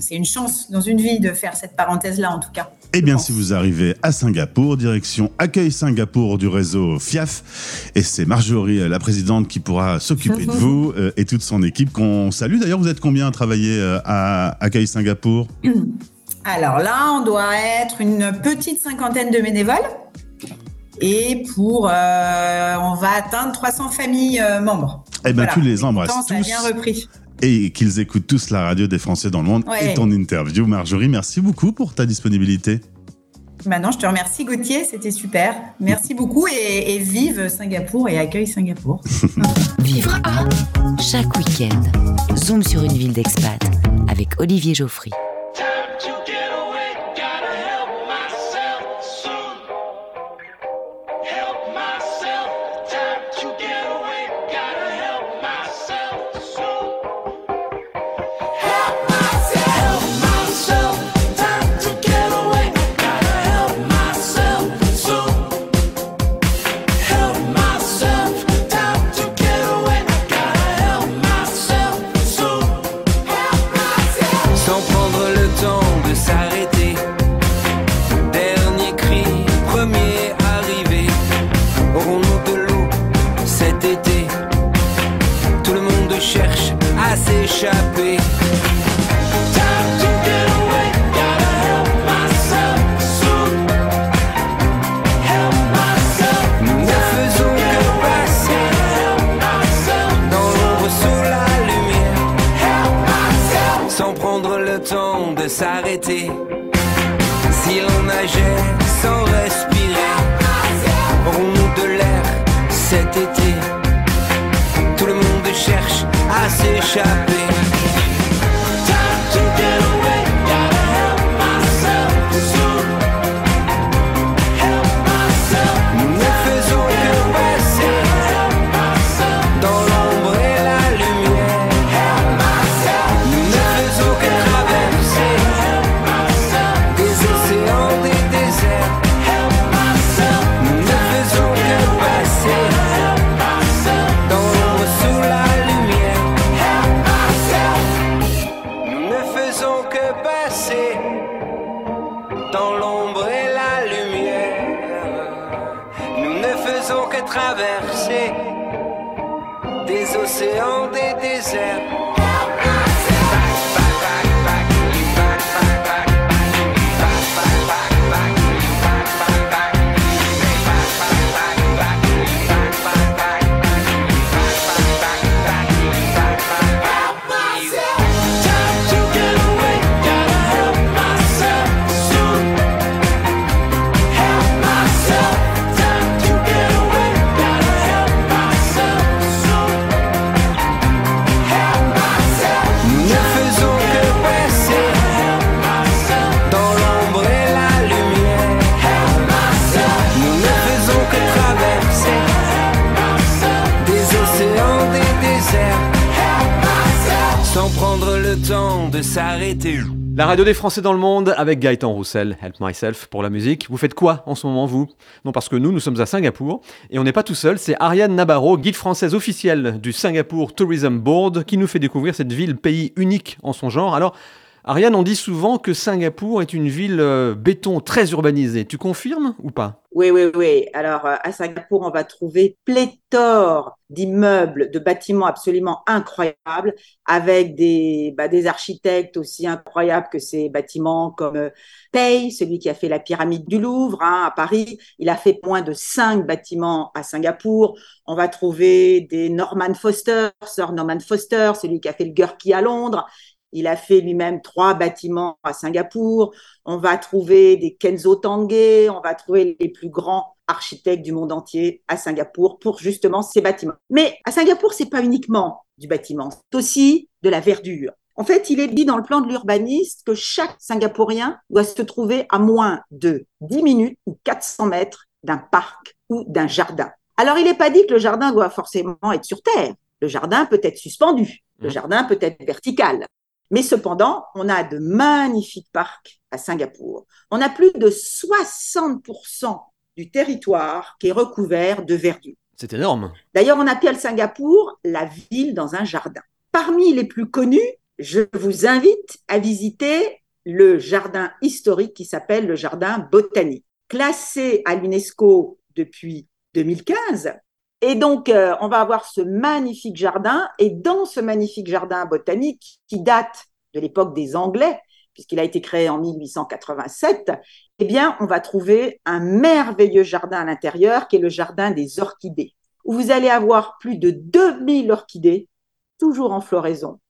c'est une chance dans une vie de faire cette parenthèse-là, en tout cas. Eh bien, si vous arrivez à Singapour, direction Accueil Singapour du réseau FIAF, et c'est Marjorie, euh, la présidente, qui pourra s'occuper de vous euh, et toute son équipe qu'on salue. D'ailleurs, vous êtes combien à travailler euh, à Accueil Singapour? (clears throat) Alors là, on doit être une petite cinquantaine de bénévoles. Et pour, euh, on va atteindre 300 familles membres. Eh bien, Voilà. tu les embrasses ça a bien repris. Et qu'ils écoutent tous la radio des Français dans le monde Ouais. et ton interview. Marjorie, merci beaucoup pour ta disponibilité. Maintenant, je te remercie Gauthier, c'était super. Merci beaucoup et, et vive Singapour et accueille Singapour. (laughs) Vivre à chaque week-end. Zoom sur une ville d'expat avec Olivier Geoffry. À traverser des océans, des déserts. La radio des Français dans le monde avec Gaëtan Roussel, Help Myself pour la musique. Vous faites quoi en ce moment, vous? Non, parce que nous, nous sommes à Singapour et on n'est pas tout seul. C'est Ariane Nabarro, guide française officielle du Singapore Tourism Board, qui nous fait découvrir cette ville, pays unique en son genre. Alors, Ariane, on dit souvent que Singapour est une ville euh, béton très urbanisée. Tu confirmes ou pas? Oui, oui, oui. Alors, euh, à Singapour, on va trouver pléthore d'immeubles, de bâtiments absolument incroyables, avec des, bah, des architectes aussi incroyables que ces bâtiments, comme euh, Pei, celui qui a fait la pyramide du Louvre hein, à Paris. Il a fait moins de cinq bâtiments à Singapour. On va trouver des Norman Foster, Sir Norman Foster, celui qui a fait le Gurkey à Londres. Il a fait lui-même trois bâtiments à Singapour. On va trouver des Kenzo Tange, on va trouver les plus grands architectes du monde entier à Singapour pour justement ces bâtiments. Mais à Singapour, c'est pas uniquement du bâtiment, c'est aussi de la verdure. En fait, il est dit dans le plan de l'urbaniste que chaque Singapourien doit se trouver à moins de 10 minutes ou 400 mètres d'un parc ou d'un jardin. Alors, il n'est pas dit que le jardin doit forcément être sur terre. Le jardin peut être suspendu. Le Mhm. jardin peut être vertical. Mais cependant, on a de magnifiques parcs à Singapour. On a plus de 60% du territoire qui est recouvert de verdure. C'est énorme. D'ailleurs, on appelle Singapour la ville dans un jardin. Parmi les plus connus, je vous invite à visiter le jardin historique qui s'appelle le jardin botanique, classé à l'UNESCO depuis 2015. Et donc, euh, on va avoir ce magnifique jardin. Et dans ce magnifique jardin botanique qui date de l'époque des Anglais, puisqu'il a été créé en 1887, eh bien, on va trouver un merveilleux jardin à l'intérieur qui est le jardin des orchidées, où vous allez avoir plus de 2000 orchidées, toujours en floraison,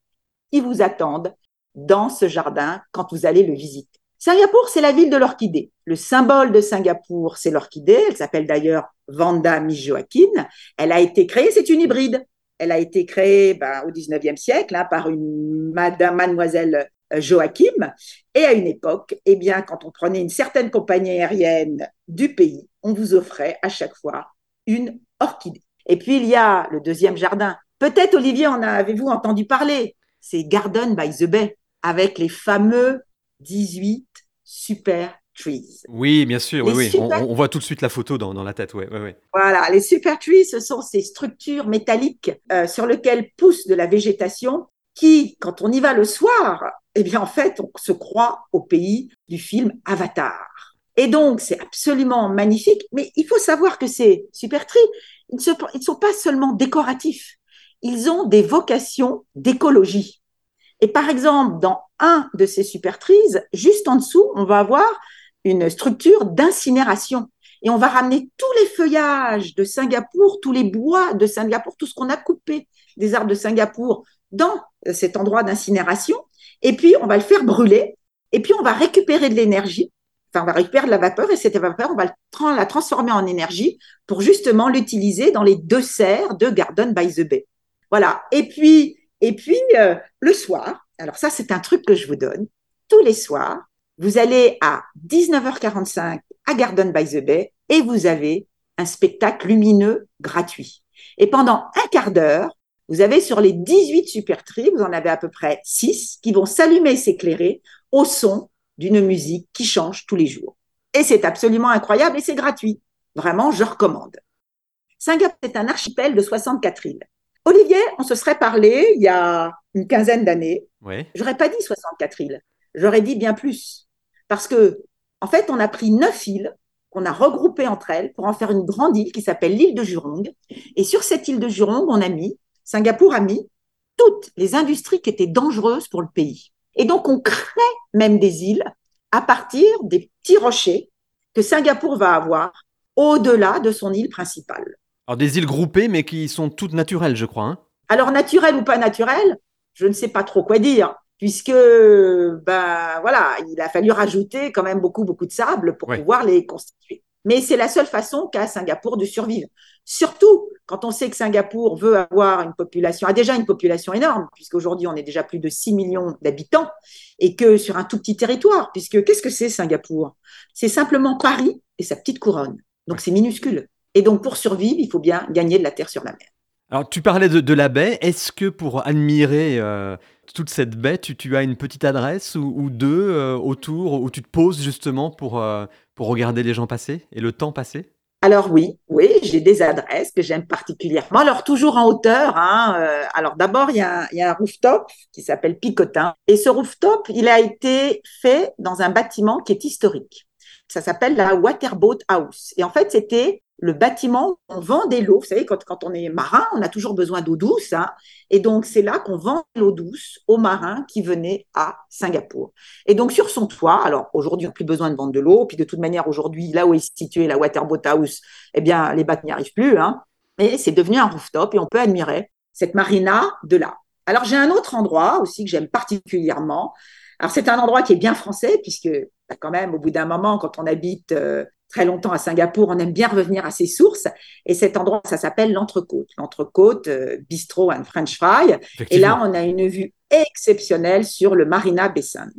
qui vous attendent dans ce jardin quand vous allez le visiter. Singapour, c'est la ville de l'orchidée. Le symbole de Singapour, c'est l'orchidée. Elle s'appelle d'ailleurs Vanda Miss Joaquin. Elle a été créée, c'est une hybride. Elle a été créée ben, au 19e siècle hein, par une madame, mademoiselle euh, Joachim. Et à une époque, eh bien, quand on prenait une certaine compagnie aérienne du pays, on vous offrait à chaque fois une orchidée. Et puis, il y a le deuxième jardin. Peut-être, Olivier, en avez-vous entendu parler? C'est Garden by the Bay, avec les fameux 18 super trees. Oui, bien sûr. Les Oui, oui. On, voit tout de suite la photo dans, dans la tête. Ouais, ouais, ouais. Voilà, les super trees, ce sont ces structures métalliques euh, sur lesquelles pousse de la végétation qui, quand on y va le soir, eh bien, en fait, on se croit au pays du film Avatar. Et donc, c'est absolument magnifique, mais il faut savoir que ces super trees, ils ne sont pas seulement décoratifs, ils ont des vocations d'écologie. Et par exemple, dans un de ces super trees, juste en dessous, on va avoir une structure d'incinération. Et on va ramener tous les feuillages de Singapour, tous les bois de Singapour, tout ce qu'on a coupé des arbres de Singapour dans euh, cet endroit d'incinération. Et puis, on va le faire brûler. Et puis, on va récupérer de l'énergie. Enfin, on va récupérer de la vapeur et cette vapeur, on va la transformer en énergie pour justement l'utiliser dans les deux serres de Garden by the Bay. Voilà. Et puis, et puis euh, le soir, alors ça, c'est un truc que je vous donne. Tous les soirs, vous allez à 19h45 à Garden by the Bay et vous avez un spectacle lumineux gratuit. Et pendant un quart d'heure, vous avez sur les 18 super trees, vous en avez à peu près 6 qui vont s'allumer et s'éclairer au son d'une musique qui change tous les jours. Et c'est absolument incroyable et c'est gratuit. Vraiment, je recommande. Singapour est un archipel de 64 îles. Olivier, on se serait parlé il y a une quinzaine d'années. Ouais. J'aurais pas dit 64 îles. J'aurais dit bien plus. Parce que, en fait, on a pris neuf îles qu'on a regroupées entre elles pour en faire une grande île qui s'appelle l'île de Jurong. Et sur cette île de Jurong, on a mis, Singapour a mis toutes les industries qui étaient dangereuses pour le pays. Et donc, on crée même des îles à partir des petits rochers que Singapour va avoir au-delà de son île principale. Alors des îles groupées, mais qui sont toutes naturelles, je crois. hein. Alors, naturel ou pas naturel, je ne sais pas trop quoi dire, puisque, ben voilà, il a fallu rajouter quand même beaucoup, beaucoup de sable pour Ouais. pouvoir les constituer. Mais c'est la seule façon qu'a Singapour de survivre. Surtout quand on sait que Singapour veut avoir une population, a déjà une population énorme, puisqu'aujourd'hui on est déjà plus de 6 millions d'habitants, et que sur un tout petit territoire, puisque qu'est-ce que c'est Singapour? C'est simplement Paris et sa petite couronne. Donc c'est minuscule. Et donc pour survivre, il faut bien gagner de la terre sur la mer. Alors tu parlais de, de la baie. Est-ce que pour admirer euh, toute cette baie, tu, tu as une petite adresse ou, ou deux euh, autour où tu te poses justement pour, euh, pour regarder les gens passer et le temps passer? Alors oui, oui, j'ai des adresses que j'aime particulièrement. Alors toujours en hauteur. Hein, euh, alors d'abord, il y, a un- il y a un rooftop qui s'appelle Picotin. Et ce rooftop, il a été fait dans un bâtiment qui est historique. Ça s'appelle la Waterboat House. Et en fait, c'était le bâtiment on vendait l'eau. Vous savez, quand, quand on est marin, on a toujours besoin d'eau douce. hein. Et donc, c'est là qu'on vend l'eau douce aux marins qui venaient à Singapour. Et donc, sur son toit, alors aujourd'hui, on n'a plus besoin de vendre de l'eau. Puis de toute manière, aujourd'hui, là où est située la Waterboat House, eh bien, les bateaux n'y arrivent plus. Hein. Mais c'est devenu un rooftop et on peut admirer cette marina de là. Alors, j'ai un autre endroit aussi que j'aime particulièrement. Alors, c'est un endroit qui est bien français, puisque bah, quand même, au bout d'un moment, quand on habite euh, très longtemps à Singapour, on aime bien revenir à ses sources. Et cet endroit, ça s'appelle l'Entrecôte. L'Entrecôte, euh, bistrot and French fry. Et là, on a une vue exceptionnelle sur le Marina Bay Sand.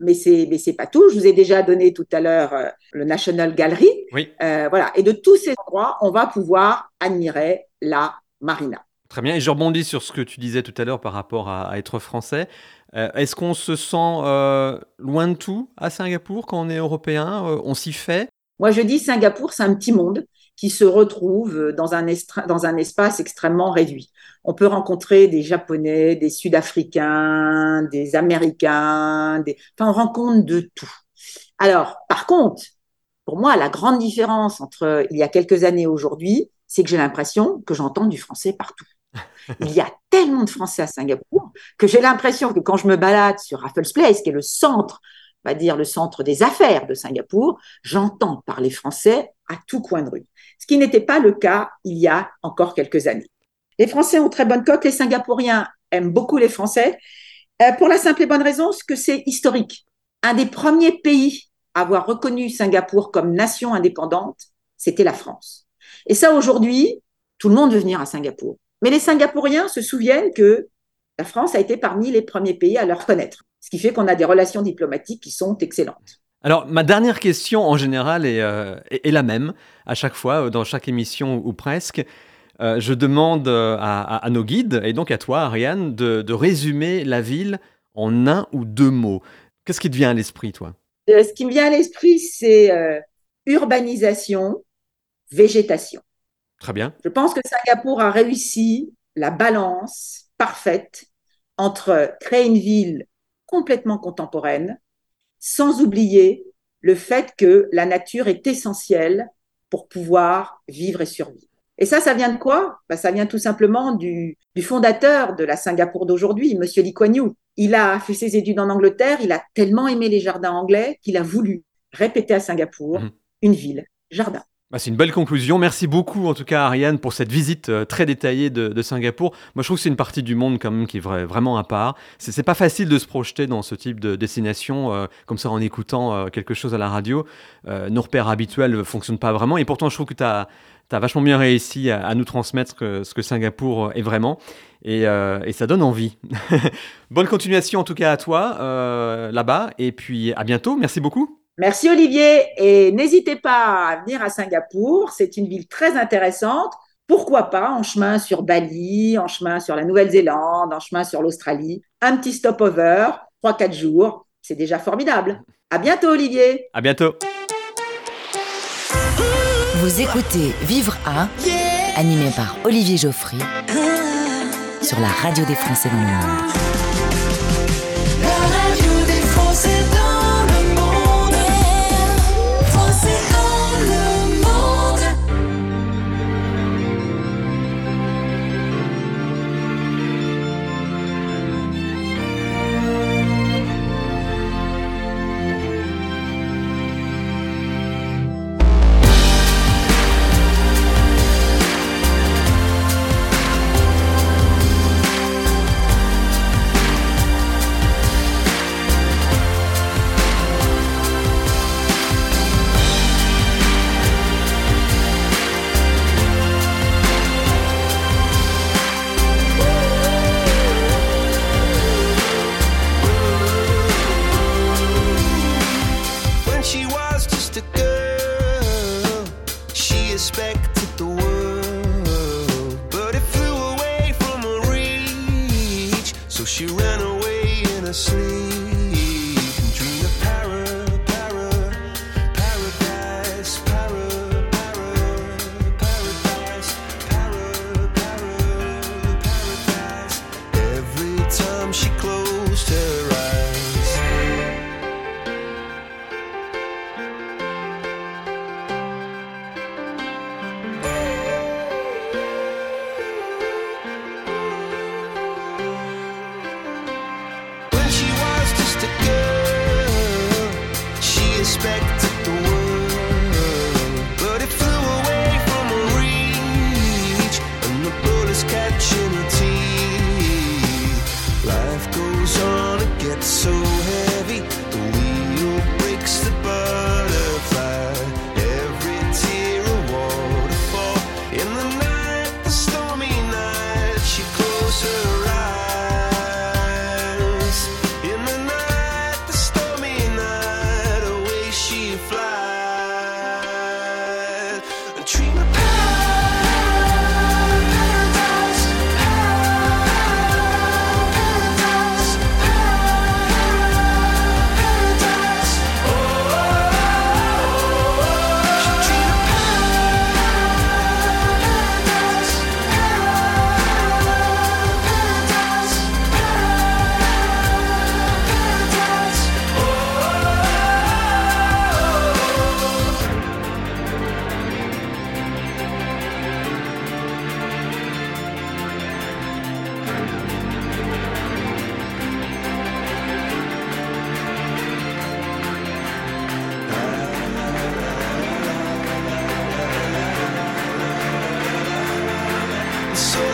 Mais c'est mais c'est pas tout. Je vous ai déjà donné tout à l'heure euh, le National Gallery. Oui. Euh, voilà. Et de tous ces endroits, on va pouvoir admirer la Marina. Très bien. Et je rebondis sur ce que tu disais tout à l'heure par rapport à, à être français. Euh, Est-ce qu'on se sent euh, loin de tout à Singapour quand on est européen? Euh, On s'y fait? Moi, je dis Singapour, c'est un petit monde qui se retrouve dans un, dans un espace extrêmement réduit. On peut rencontrer des Japonais, des Sud-Africains, des Américains, des... enfin, on rencontre de tout. Alors, par contre, pour moi, la grande différence entre il y a quelques années et aujourd'hui, c'est que j'ai l'impression que j'entends du français partout. (laughs) Il y a tellement de Français à Singapour que j'ai l'impression que quand je me balade sur Raffles Place, qui est le centre, on va dire le centre des affaires de Singapour, j'entends parler français à tout coin de rue. Ce qui n'était pas le cas il y a encore quelques années. Les Français ont très bonne cote, les Singapouriens aiment beaucoup les Français, euh, pour la simple et bonne raison que c'est historique. Un des premiers pays à avoir reconnu Singapour comme nation indépendante, c'était la France. Et ça, aujourd'hui, tout le monde veut venir à Singapour. Mais les Singapouriens se souviennent que la France a été parmi les premiers pays à le reconnaître, ce qui fait qu'on a des relations diplomatiques qui sont excellentes. Alors, ma dernière question en général est, euh, est- est la même à chaque fois, euh, dans chaque émission ou, presque. Euh, je demande à, à- à nos guides, et donc à toi, Ariane, de, de résumer la ville en un ou deux mots. Qu'est-ce qui te vient à l'esprit, toi? Euh, ce qui me vient à l'esprit, c'est urbanisation, végétation. Très bien. Je pense que Singapour a réussi la balance parfaite entre créer une ville complètement contemporaine, sans oublier le fait que la nature est essentielle pour pouvoir vivre et survivre. Et ça, ça vient de quoi? Ben, Ça vient tout simplement du, du fondateur de la Singapour d'aujourd'hui, Monsieur Lee Kuan Yew. Il a fait ses études en Angleterre, il a tellement aimé les jardins anglais qu'il a voulu répéter à Singapour Mhm. une ville jardin. Bah, c'est une belle conclusion. Merci beaucoup, en tout cas, Ariane, pour cette visite euh, très détaillée de, Singapour. Moi, je trouve que c'est une partie du monde quand même qui est vra- vraiment à part. C'est, c'est pas facile de se projeter dans ce type de destination, euh, comme ça, en écoutant euh, quelque chose à la radio. Nos repères habituels ne fonctionnent pas vraiment. Et pourtant, je trouve que tu as, vachement bien réussi à, nous transmettre ce que Singapour est vraiment. Et, ça donne envie. (laughs) Bonne continuation, en tout cas, à toi, là-bas. Et puis, à bientôt. Merci beaucoup. Merci Olivier et n'hésitez pas à venir à Singapour, c'est une ville très intéressante. Pourquoi pas en chemin sur Bali, en chemin sur la Nouvelle-Zélande, en chemin sur l'Australie. Un petit stopover, 3-4 jours, c'est déjà formidable. À bientôt Olivier. À bientôt. Vous écoutez Vivre à, animé par Olivier Geoffrey sur la radio des Français dans le monde. So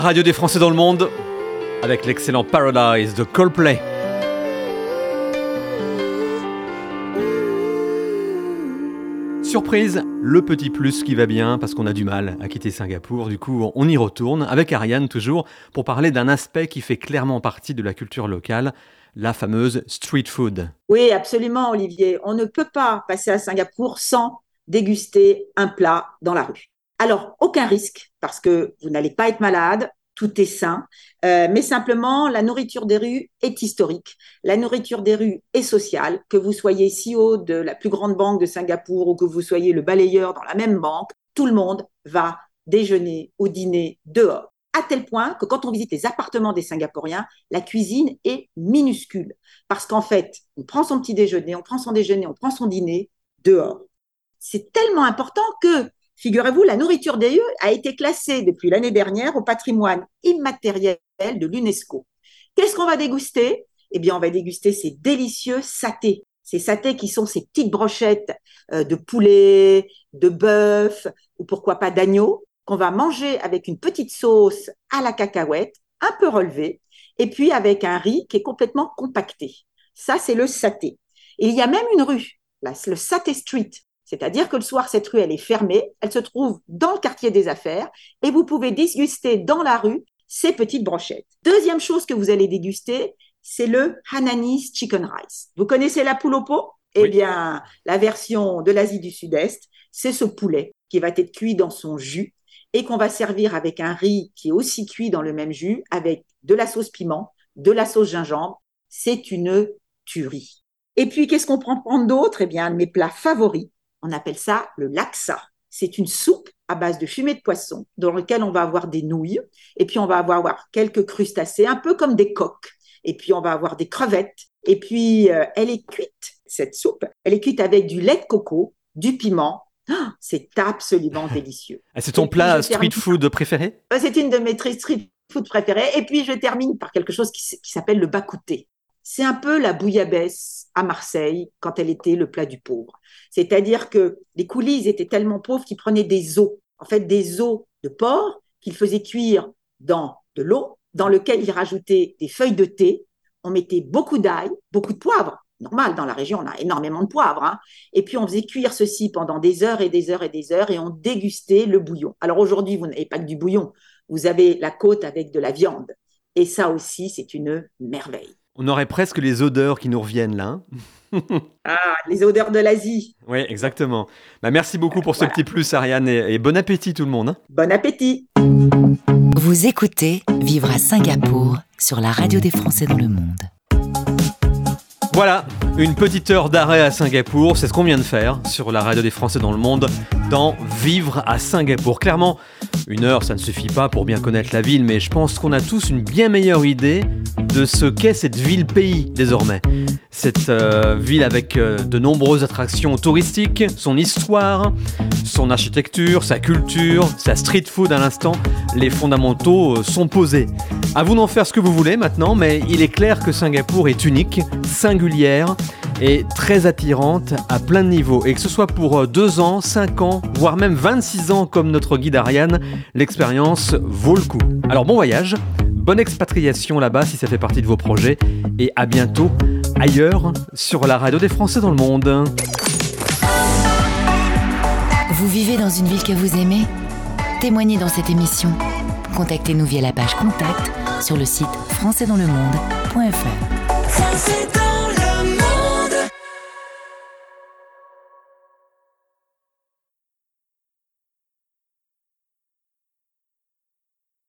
Radio des Français dans le monde, avec l'excellent Paradise de Coldplay. Surprise, le petit plus qui va bien parce qu'on a du mal à quitter Singapour. Du coup, on y retourne avec Ariane toujours pour parler d'un aspect qui fait clairement partie de la culture locale, la fameuse street food. Oui, absolument, Olivier. On ne peut pas passer à Singapour sans déguster un plat dans la rue. Alors, aucun risque, parce que vous n'allez pas être malade, tout est sain, euh, mais simplement, la nourriture des rues est historique. La nourriture des rues est sociale, que vous soyez CEO de la plus grande banque de Singapour ou que vous soyez le balayeur dans la même banque, tout le monde va déjeuner ou dîner dehors. À tel point que quand on visite les appartements des Singapouriens, la cuisine est minuscule. Parce qu'en fait, on prend son petit déjeuner, on prend son déjeuner, on prend son dîner dehors. C'est tellement important que Figurez-vous, la nourriture des lieux a été classée depuis l'année dernière au patrimoine immatériel de l'UNESCO. Qu'est-ce qu'on va déguster? Eh bien, on va déguster ces délicieux satés. Ces satés qui sont ces petites brochettes euh, de poulet, de bœuf ou pourquoi pas d'agneau qu'on va manger avec une petite sauce à la cacahuète, un peu relevée, et puis avec un riz qui est complètement compacté. Ça, c'est le saté. Il y a même une rue, le Saté Street, c'est-à-dire que le soir, cette rue, elle est fermée, elle se trouve dans le quartier des affaires et vous pouvez déguster dans la rue ces petites brochettes. Deuxième chose que vous allez déguster, c'est le Hananis Chicken Rice. Vous connaissez la poule au pot? Eh Oui. bien, la version de l'Asie du Sud-Est, c'est ce poulet qui va être cuit dans son jus et qu'on va servir avec un riz qui est aussi cuit dans le même jus, avec de la sauce piment, de la sauce gingembre. C'est une tuerie. Et puis, qu'est-ce qu'on prend d'autre? Eh bien, mes plats favoris, on appelle ça le laksa. C'est une soupe à base de fumée de poisson dans lequel on va avoir des nouilles et puis on va avoir quelques crustacés, un peu comme des coques. Et puis on va avoir des crevettes. Et puis euh, elle est cuite, cette soupe. Elle est cuite avec du lait de coco, du piment. Ah, c'est absolument (laughs) délicieux. Ah, C'est ton Et plat street termine- food préféré? Euh, C'est une de mes street food préférées. Et puis, je termine par quelque chose qui, qui s'appelle le bakouté. C'est un peu la bouillabaisse à Marseille quand elle était le plat du pauvre. C'est-à-dire que les coulisses étaient tellement pauvres qu'ils prenaient des os, en fait des os de porc qu'ils faisaient cuire dans de l'eau, dans lequel ils rajoutaient des feuilles de thé. On mettait beaucoup d'ail, beaucoup de poivre. Normal, dans la région, on a énormément de poivre. hein. Et puis, on faisait cuire ceci pendant des heures et des heures et des heures et on dégustait le bouillon. Alors aujourd'hui, vous n'avez pas que du bouillon. Vous avez la côte avec de la viande. Et ça aussi, c'est une merveille. On aurait presque les odeurs qui nous reviennent là. hein. (laughs) Ah, les odeurs de l'Asie. oui, exactement. Bah, merci beaucoup pour ce petit plus, Ariane, et, et bon appétit tout le monde. hein. Bon appétit. Vous écoutez Vivre à Singapour sur la radio des Français dans le monde. Voilà, une petite heure d'arrêt à Singapour, c'est ce qu'on vient de faire sur la radio des Français dans le monde dans Vivre à Singapour. Clairement, une heure, ça ne suffit pas pour bien connaître la ville, mais je pense qu'on a tous une bien meilleure idée de ce qu'est cette ville-pays désormais. Cette euh, ville avec euh, de nombreuses attractions touristiques, son histoire, son architecture, sa culture, sa street food à l'instant, les fondamentaux euh, sont posés. À vous d'en faire ce que vous voulez maintenant, mais il est clair que Singapour est unique, singulière et très attirante à plein de niveaux. Et que ce soit pour 2 ans, 5 ans, voire même 26 ans comme notre guide Ariane, l'expérience vaut le coup. Alors bon voyage, Bonne expatriation là-bas si ça fait partie de vos projets. Et à bientôt ailleurs sur la radio des Français dans le monde. Vous vivez dans une ville que vous aimez? Témoignez dans cette émission. Contactez-nous via la page Contact sur le site françaisdanslemonde.fr.